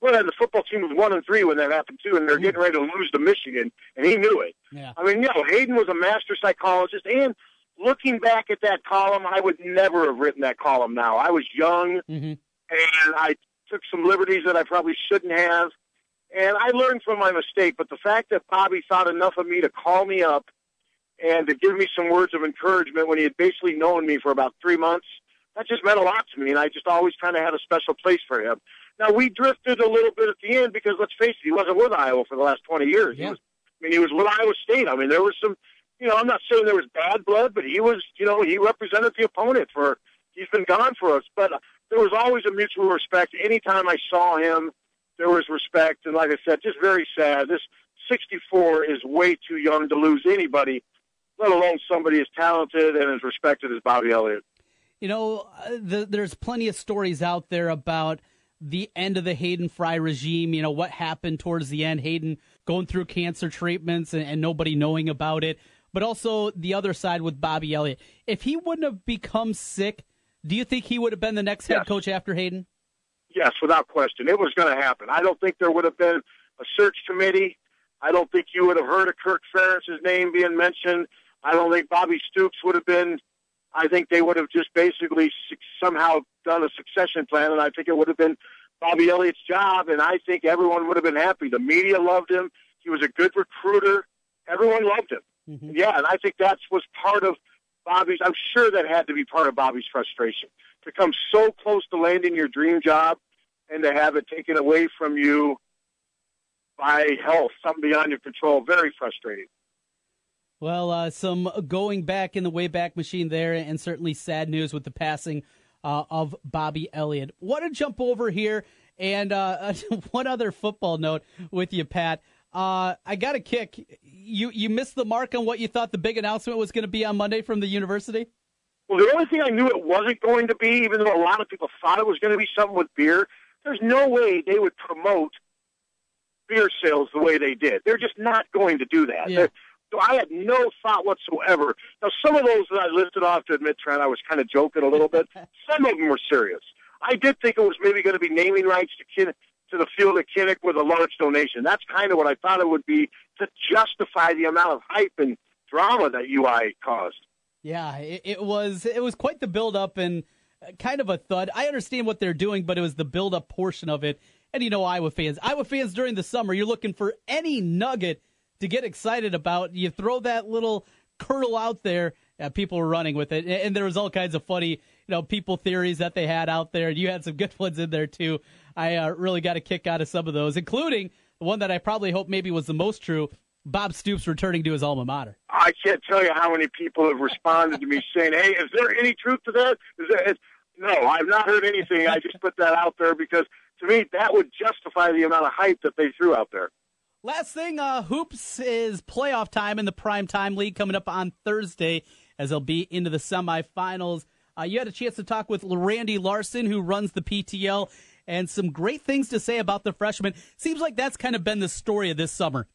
S14: Well, the football team was one and three when that happened too, and they're getting ready to lose to Michigan, and he knew it.
S2: Yeah.
S14: I mean, you know, Hayden was a master psychologist, and looking back at that column, I would never have written that column. Now I was young,
S2: Mm-hmm.
S14: and I took some liberties that I probably shouldn't have, and I learned from my mistake. But the fact that Bobby thought enough of me to call me up and to give me some words of encouragement when he had basically known me for about three months, that just meant a lot to me, and I just always kind of had a special place for him. Now we drifted a little bit at the end because let's face it, he wasn't with Iowa for the last twenty years. He was, I mean, he was with Iowa State. I mean, there was some, you know, I'm not saying there was bad blood, but he was, you know, he represented the opponent for. He's been gone for us, but uh, there was always a mutual respect. Anytime I saw him, there was respect, and like I said, just very sad. This 64 is way too young to lose anybody, let alone somebody as talented and as respected as Bobby Elliott.
S2: You know, uh, the, there's plenty of stories out there about the end of the Hayden Fry regime. You know, what happened towards the end, Hayden going through cancer treatments and, and nobody knowing about it. But also the other side with Bobby Elliott. If he wouldn't have become sick, do you think he would have been the next head coach after Hayden?
S14: Yes, without question. It was going to happen. I don't think there would have been a search committee. I don't think you would have heard of Kirk Ferentz's name being mentioned. I don't think Bobby Stoops would have been. I think they would have just basically somehow done a succession plan, and I think it would have been Bobby Elliott's job, and I think everyone would have been happy. The media loved him. He was a good recruiter. Everyone loved him. Mm-hmm. Yeah, and I think that was part of Bobby's. I'm sure that had to be part of Bobby's frustration to come so close to landing your dream job and to have it taken away from you by health, something beyond your control. Very frustrating.
S2: Well, uh, some going back in the Wayback Machine there, and certainly sad news with the passing uh, of Bobby Elliott. Want to jump over here and uh, one other football note with you, Pat. Uh, I got a kick. You you missed the mark on what you thought the big announcement was going to be on Monday from the university.
S14: Well, the only thing I knew it wasn't going to be, even though a lot of people thought it was going to be something with beer, there's no way they would promote beer sales the way they did. They're just not going to do that. They're- So I had no thought whatsoever. Now, some of those that I listed off to admit, Trent, I was kind of joking a little bit. Some of them were serious. I did think it was maybe going to be naming rights to Kin- to the field at Kinnick with a large donation. That's kind of what I thought it would be to justify the amount of hype and drama that UI caused.
S2: Yeah, it, it was it was quite the build up and uh, kind of a thud. I understand what they're doing, but it was the build up portion of it. And you know, Iowa fans, Iowa fans during the summer, you're looking for any nugget to get excited about. You throw that little kernel out there, uh, people were running with it, and, and there was all kinds of funny, you know people theories that they had out there. You had some good ones in there too. I uh, really got a kick out of some of those, including the one that I probably hope maybe was the most true. Bob Stoops returning to his alma mater.
S14: I can't tell you how many people have responded to me saying, "Hey, is there any truth to that?" Is there, no, I've not heard anything. I just put that out there because to me that would justify the amount of hype that they threw out there.
S2: Last thing, uh, hoops is playoff time in the prime time league coming up on Thursday as they'll be into the semifinals. Uh, you had a chance to talk with Randy Larson, who runs the PTL, and some great things to say about the freshman. Seems like that's kind of been the story of this summer.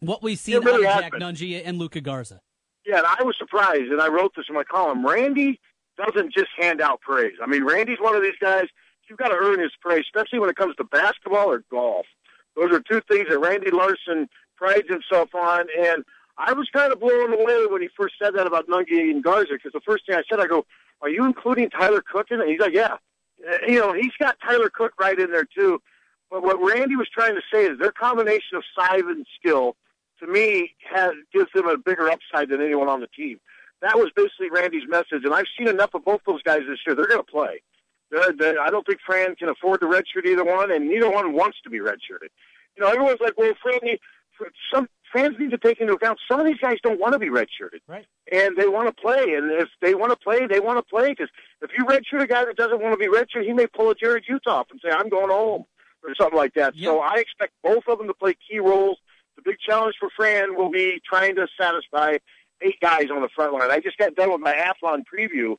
S2: What we've seen
S14: really
S2: out of Jack Nunge. And Luka Garza.
S14: Yeah, and I was surprised, and I wrote this in my column. Randy doesn't just hand out praise. I mean, Randy's one of these guys. You've got to earn his praise, especially when it comes to basketball or golf. Those are two things that Randy Larson prides himself on, and I was kind of blown away when he first said that about Nunge and Garza, because the first thing I said, I go, "Are you including Tyler Cook in it?" And he's like, "Yeah." Uh, You know, he's got Tyler Cook right in there too. But what Randy was trying to say is their combination of size and skill, to me, has gives them a bigger upside than anyone on the team. That was basically Randy's message, and I've seen enough of both those guys this year. They're going to play. They're, they're, I don't think Fran can afford to redshirt either one, and neither one wants to be redshirted. You know, everyone's like, "Well, Fran, need- some fans need to take into account some of these guys don't want to be redshirted,
S2: right?
S14: And they want to play, and if they want to play, they want to play. Because if you redshirt a guy that doesn't want to be redshirted, he may pull a Jarrod Uthoff and say, "I'm going home." or something like that. So I expect both of them to play key roles. The big challenge for Fran will be trying to satisfy eight guys on the front line. I just got done with my Athlon preview,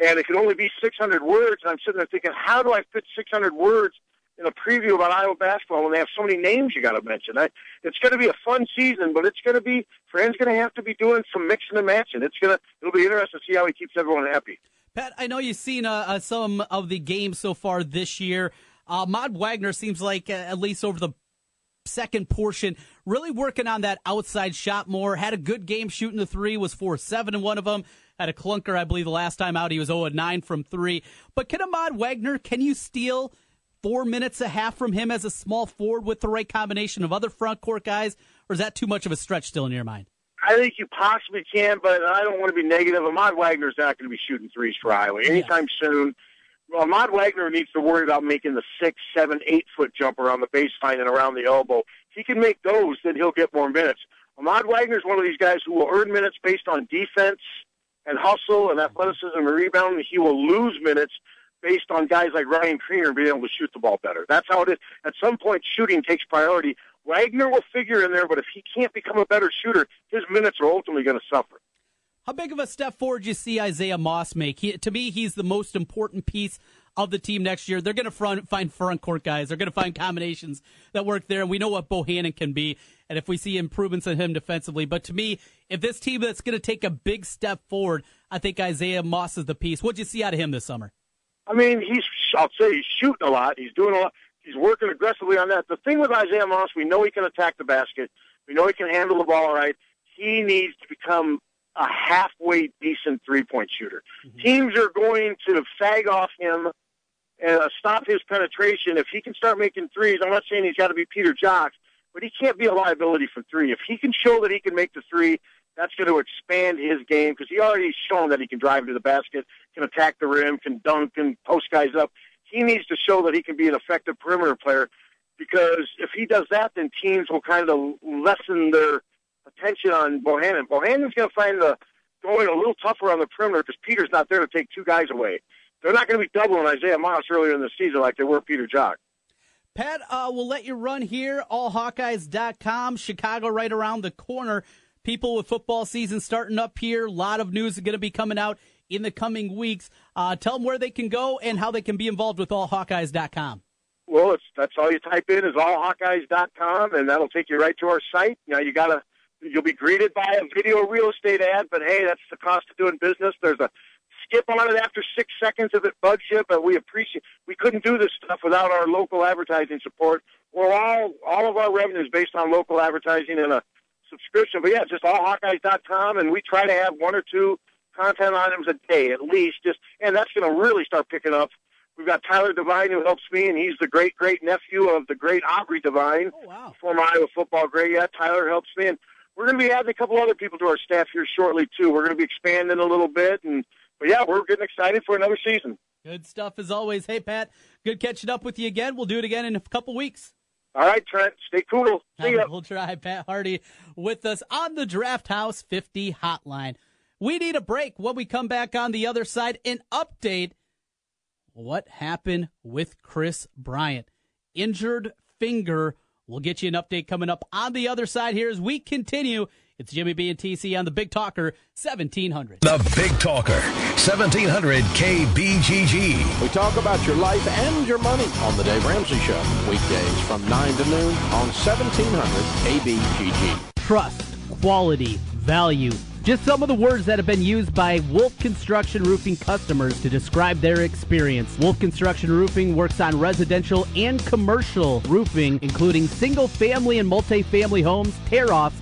S14: and it could only be 600 words. And I'm sitting there thinking, how do I fit 600 words in a preview about Iowa basketball when they have so many names you got to mention? I, it's going to be a fun season, but it's going to be Fran's going to have to be doing some mixing and matching. It's going to it'll be interesting to see how he keeps everyone happy.
S2: Pat, I know you've seen uh, uh, some of the games so far this year. Uh, Ahmad Wagner seems like, uh, at least over the second portion, really working on that outside shot more. Had a good game shooting the three, was 4 7 in one of them. Had a clunker, I believe, the last time out. He was 0 9 from three. But can Ahmad Wagner, can you steal four minutes a half from him as a small forward with the right combination of other front court guys? Or is that too much of a stretch still in your mind?
S14: I think you possibly can, but I don't want to be negative. Ahmad Wagner's not going to be shooting threes for Iowa anytime soon. Well, Ahmad Wagner needs to worry about making the six, seven, eight foot jumper on the baseline and around the elbow. If he can make those, then he'll get more minutes. Ahmad Wagner's one of these guys who will earn minutes based on defense and hustle and athleticism and rebounding. He will lose minutes based on guys like Ryan Kriener being able to shoot the ball better. That's how it is. At some point, shooting takes priority. Wagner will figure in there, but if he can't become a better shooter, his minutes are ultimately going to suffer.
S2: How big of a step forward do you see Isaiah Moss make? He, to me, he's the most important piece of the team next year. They're going to front, find front court guys. They're going to find combinations that work there. And we know what Bohannon can be. And if we see improvements in him defensively, but to me, if this team that's going to take a big step forward, I think Isaiah Moss is the piece. What'd you see out of him this summer?
S14: I mean, he's, I'll say he's shooting a lot. He's doing a lot. He's working aggressively on that. The thing with Isaiah Moss, we know he can attack the basket. We know he can handle the ball all right. He needs to become a halfway decent three point shooter. Mm-hmm. Teams are going to fag off him and uh, stop his penetration. If he can start making threes, I'm not saying he's got to be Peter Jocks, but he can't be a liability from three. If he can show that he can make the three, that's going to expand his game because he already shown that he can drive to the basket, can attack the rim, can dunk, and post guys up. He needs to show that he can be an effective perimeter player because if he does that, then teams will kind of lessen their attention on Bohannon. Bohannon's going to find the going a little tougher on the perimeter because Peter's not there to take two guys away. They're not going to be doubling Isaiah Moss earlier in the season like they were Peter Jok.
S2: Pat, uh, we'll let you run here. AllHawkeyes.com. Chicago right around the corner. People with football season starting up here. A lot of news is going to be coming out in the coming weeks. Uh, tell them where they can go and how they can be involved with AllHawkeyes.com.
S14: Well, it's that's all you type in is allhawkeyes.com, and that'll take you right to our site. Now you gotta, you'll be greeted by a video real estate ad, but hey, that's the cost of doing business. There's a skip on it after six seconds if it bugs you, but we appreciate. We couldn't do this stuff without our local advertising support. We're all all of our revenue is based on local advertising and a subscription. But yeah, just allhawkeyes.com, and we try to have one or two content items a day at least. Just and that's going to really start picking up. We've got Tyler Devine who helps me, and he's the great great nephew of the great Aubrey Devine,
S2: oh, wow.
S14: former Iowa football great. Yeah, Tyler helps me, and we're going to be adding a couple other people to our staff here shortly too. We're going to be expanding a little bit, and but yeah, we're getting excited for another season.
S2: Good stuff as always. Hey, Pat, good catching up with you again. We'll do it again in a couple weeks.
S14: All right, Trent, stay cool. See ya.
S2: We'll try. Pat Harty with us on the Draft House 50 hotline. We need a break. When we come back on the other side, an update. What happened with Kris Bryant? Injured finger. We'll get you an update coming up on the other side here as we continue. It's Jimmy B and TC on the Big Talker 1700.
S1: The Big Talker 1700 KBGG.
S15: We talk about your life and your money on the Dave Ramsey Show. Weekdays from 9 to noon on 1700 KBGG.
S2: Trust, quality, value. Just some of the words that have been used by Wolf Construction Roofing customers to describe their experience. Wolf Construction Roofing works on residential and commercial roofing, including single family and multi-family homes, tear offs,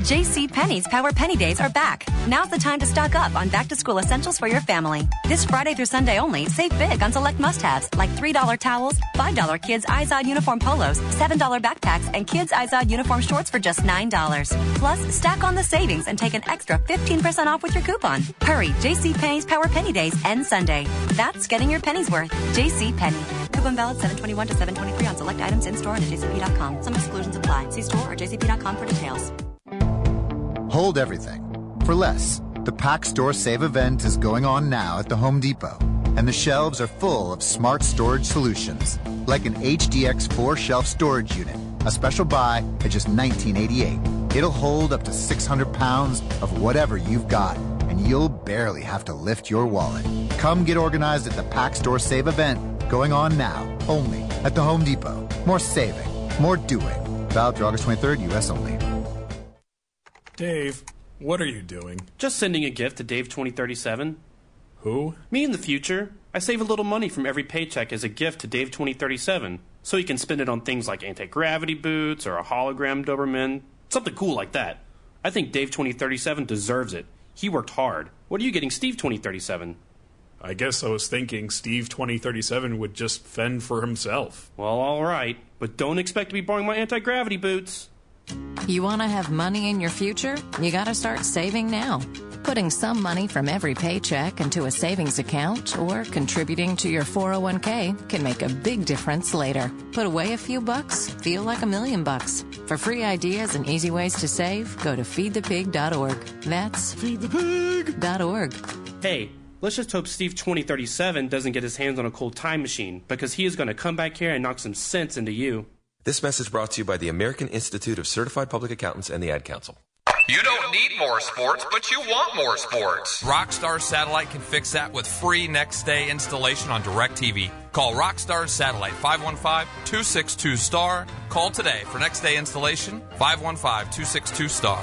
S16: JC Penney's Power Penny Days are back. Now's the time to stock up on back to school essentials for your family. This Friday through Sunday only, save big on select must haves like $3 towels, $5 kids Izod uniform polos, $7 backpacks, and kids Izod uniform shorts for just $9. Plus, stack on the savings and take an extra 15% off with your coupon. Hurry, JC Penney's Power Penny Days end Sunday. That's getting your pennies worth. JC Penney. Coupon valid 721 to 723 on select items in store and at jcp.com. Some exclusions apply. See store or jcp.com for details.
S17: Hold everything. For less, the Pack Store Save event is going on now at the Home Depot, and the shelves are full of smart storage solutions, like an HDX4 shelf storage unit, a special buy at just $19.88. It'll hold up to 600 pounds of whatever you've got, and you'll barely have to lift your wallet. Come get organized at the Pack Store Save event, going on now, only at the Home Depot. More saving, more doing. Valid through August 23rd, U.S. only.
S18: Dave, what are you doing?
S19: Just sending a gift to Dave 2037.
S18: Who?
S19: Me in the future. I save a little money from every paycheck as a gift to Dave 2037, so he can spend it on things like anti gravity boots or a hologram Doberman, something cool like that. I think Dave 2037 deserves it. He worked hard. What are you getting Steve 2037?
S18: I guess I was thinking Steve 2037 would just fend for himself.
S19: Well, alright, but don't expect to be borrowing my anti gravity boots.
S20: You want to have money in your future? You got to start saving now. Putting some money from every paycheck into a savings account or contributing to your 401k can make a big difference later. Put away a few bucks, feel like a million bucks. For free ideas and easy ways to save, go to feedthepig.org. That's feedthepig.org.
S19: Hey, let's just hope Steve 2037 doesn't get his hands on a cold time machine because he is going to come back here and knock some sense into you.
S21: This message brought to you by the American Institute of Certified Public Accountants and the Ad Council.
S22: You don't need more sports, but you want more sports. Rockstar Satellite can fix that with free next day installation on DirecTV. Call Rockstar Satellite 515 262 STAR. Call today for next day installation 515 262 STAR.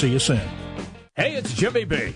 S13: See you soon.
S1: Hey, it's Jimmy B.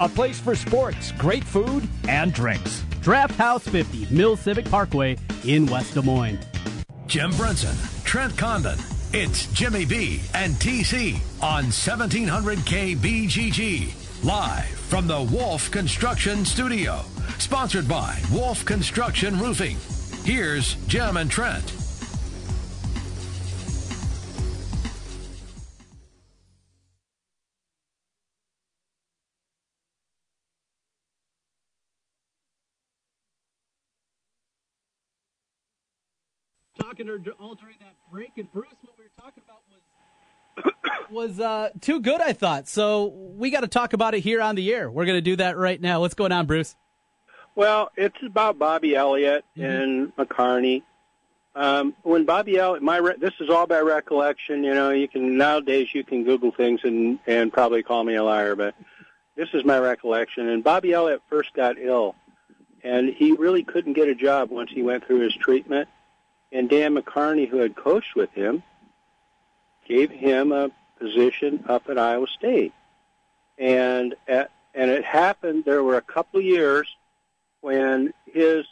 S1: a place for sports, great food, and drinks.
S2: Draft House 50, Mill Civic Parkway in West Des Moines.
S1: Jim Brunson, Trent Condon. It's Jimmy B and TC on 1700 KBGG. live from the Wolf Construction Studio. Sponsored by Wolf Construction Roofing. Here's Jim and Trent.
S2: Talking or altering that break, and Bruce, what we were talking about was was uh, too good, I thought. So we got to talk about it here on the air. We're going to do that right now. What's going on, Bruce?
S23: Well, it's about Bobby Elliott
S2: Mm-hmm.
S23: and McCarney. Um, when Bobby Elliott, my re- this is all by recollection. You know, you can nowadays you can Google things and and probably call me a liar, but this is my recollection. And Bobby Elliott first got ill, and he really couldn't get a job once he went through his treatment. And Dan McCarney, who had coached with him, gave him a position up at Iowa State. And at, and it happened. There were a couple of years when his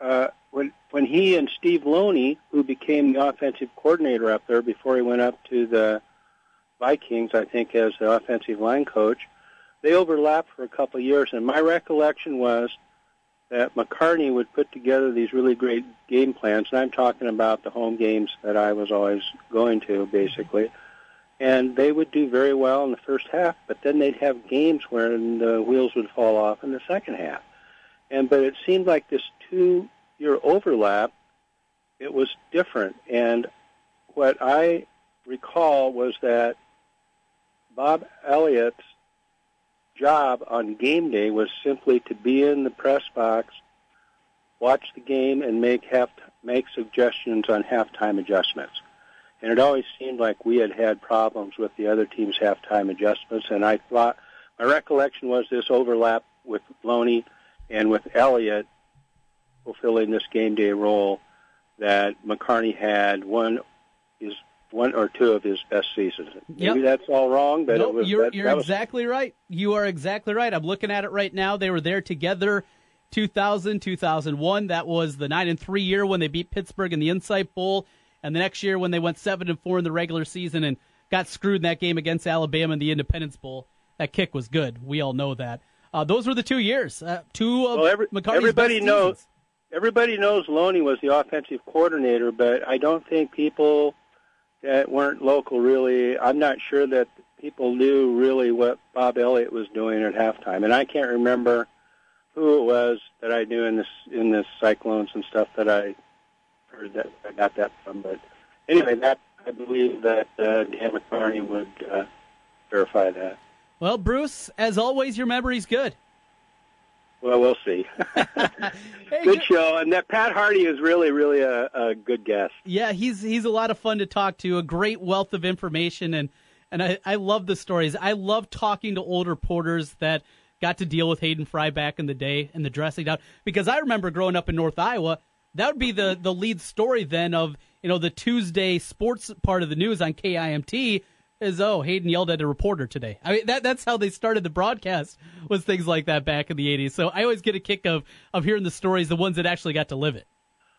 S23: uh, when when he and Steve Loney, who became the offensive coordinator up there before he went up to the Vikings, I think as the offensive line coach, they overlapped for a couple of years. And my recollection was that McCarney would put together these really great game plans, and I'm talking about the home games that I was always going to, basically. And they would do very well in the first half, but then they'd have games where the wheels would fall off in the second half. And but it seemed like this two-year overlap, it was different. And what I recall was that Bob Elliott's job on game day was simply to be in the press box, watch the game, and make half make suggestions on halftime adjustments. And it always seemed like we had had problems with the other team's halftime adjustments. And I thought my recollection was this overlap with Loney and with Elliott fulfilling this game day role that McCarney had one is one or two of his best seasons. Maybe that's all wrong, but
S2: no,
S23: it was
S2: you're,
S23: that,
S2: you're
S23: that was
S2: exactly right. You are exactly right. I'm looking at it right now. They were there together 2000, 2001. That was the 9 and 3 year when they beat Pittsburgh in the Insight Bowl. And the next year when they went 7 and 4 in the regular season and got screwed in that game against Alabama in the Independence Bowl. That kick was good. We all know that. Uh, those were the two years. Uh, two of
S23: well, every,
S2: McCarney's
S23: everybody
S2: best
S23: knows
S2: seasons.
S23: everybody knows Loney was the offensive coordinator, but I don't think people that weren't local really. I'm not sure that people knew really what Bob Elliott was doing at halftime, and I can't remember who it was that I knew in this in this Cyclones and stuff that I heard that I got that from. But anyway, that I believe that uh, Dan McCarney would uh, verify that.
S2: Well, Bruce, as always, your memory's good.
S23: Well, we'll see. good show, and that Pat Harty is really, really a, a good guest.
S2: Yeah, he's he's a lot of fun to talk to. A great wealth of information, and and I, I love the stories. I love talking to old reporters that got to deal with Hayden Fry back in the day and the dressing down. Because I remember growing up in North Iowa, that would be the the lead story then of you know the Tuesday sports part of the news on KIMT is oh Hayden yelled at a reporter today. I mean that that's how they started the broadcast was things like that back in the '80s. So I always get a kick of of hearing the stories, the ones that actually got to live it.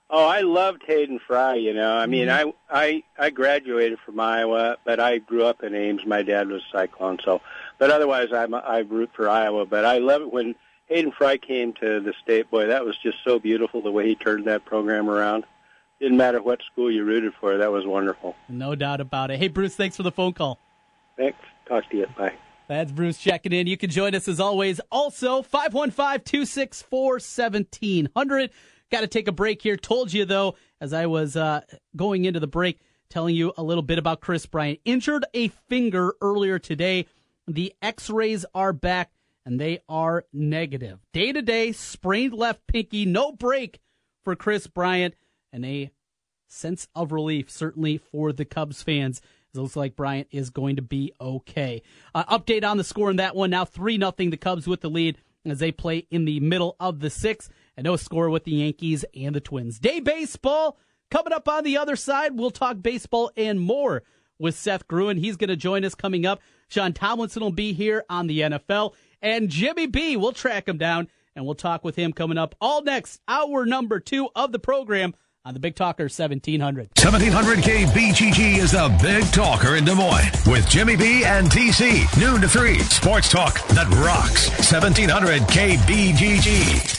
S23: Oh, I loved Hayden Fry. You know, I mean,
S2: Mhm.
S23: I I I graduated from Iowa, but I grew up in Ames. My dad was Cyclone, so. But otherwise, I'm I root for Iowa. But I love it when Hayden Fry came to the state. Boy, that was just so beautiful the way he turned that program around. Didn't matter what school you rooted for. That was wonderful.
S2: No doubt about it. Hey Bruce, thanks for the phone call.
S23: Thanks. Talk to you. Bye.
S2: That's Bruce checking in. You can join us as always. Also, 515 264 1700. Got to take a break here. Told you, though, as I was uh, going into the break, telling you a little bit about Kris Bryant. Injured a finger earlier today. The x rays are back, and they are negative. Day to day, sprained left pinky, no break for Kris Bryant, and a sense of relief, certainly for the Cubs fans. It looks like Bryant is going to be okay. Uh, update on the score in that one. Now 3 nothing. the Cubs with the lead as they play in the middle of the sixth. And no score with the Yankees and the Twins. Day baseball coming up on the other side. We'll talk baseball and more with Seth Gruen. He's going to join us coming up. Sean Tomlinson will be here on the NFL. And Jimmy B, we'll track him down and we'll talk with him coming up all next, hour number two of the program on the Big Talker 1700.
S1: 1700 KBGG is the Big Talker in Des Moines with Jimmy B and TC. Noon to 3. Sports talk that rocks. 1700 KBGG.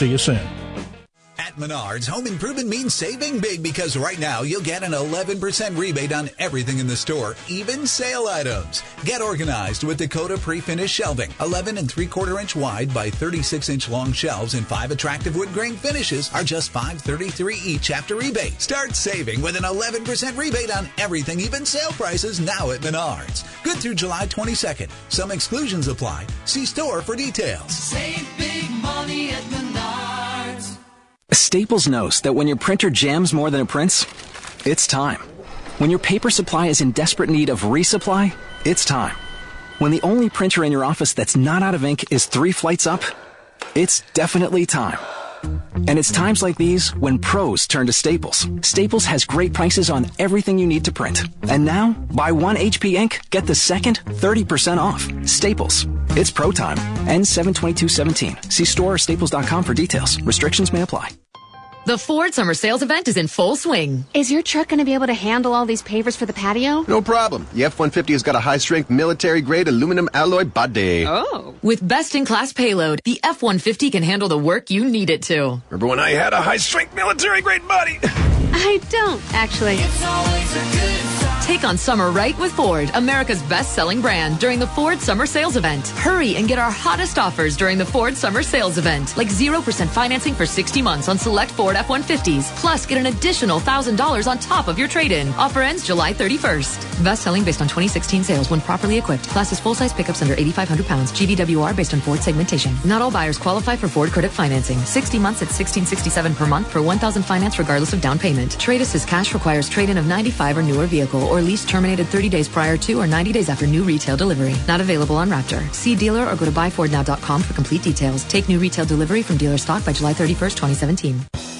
S13: See you soon.
S24: At Menards, home improvement means saving big because right now you'll get an 11% rebate on everything in the store, even sale items. Get organized with Dakota pre-finished shelving, 11 and 3 quarter inch wide by 36 inch long shelves and five attractive wood grain finishes are just 533 each after rebate. Start saving with an 11% rebate on everything, even sale prices now at Menards. Good through July 22nd. Some exclusions apply. See store for details.
S25: Save big money at Menards.
S26: Staples knows that when your printer jams more than it prints, it's time. When your paper supply is in desperate need of resupply, it's time. When the only printer in your office that's not out of ink is three flights up, it's definitely time. And it's times like these when pros turn to Staples. Staples has great prices on everything you need to print. And now, buy one HP ink, get the second 30% off. Staples. It's pro time. N72217. See store or staples.com for details. Restrictions may apply.
S27: The Ford Summer Sales Event is in full swing.
S28: Is your truck going to be able to handle all these pavers for the patio?
S29: No problem. The F-150 has got a high-strength military-grade aluminum alloy body.
S27: Oh. With best-in-class payload, the F-150 can handle the work you need it to.
S29: Remember when I had a high-strength military-grade body?
S28: I don't, actually.
S27: Take on summer right with Ford, America's best-selling brand, during the Ford Summer Sales Event. Hurry and get our hottest offers during the Ford Summer Sales Event, like 0% financing for 60 months on select Ford F-150s. Plus, get an additional $1,000 on top of your trade-in. Offer ends July 31st. Best selling based on 2016 sales when properly equipped. Class is full-size pickups under 8,500 pounds. GVWR based on Ford segmentation. Not all buyers qualify for Ford credit financing. 60 months at 1667 per month for 1,000 finance regardless of down payment. Trade assist cash requires trade-in of 95 or newer vehicle or lease terminated 30 days prior to or 90 days after new retail delivery. Not available on Raptor. See dealer or go to buyfordnow.com for complete details. Take new retail delivery from dealer stock by July 31st, 2017.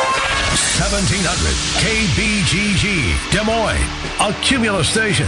S1: 1700 KBGG. Des Moines. A Cumulus station.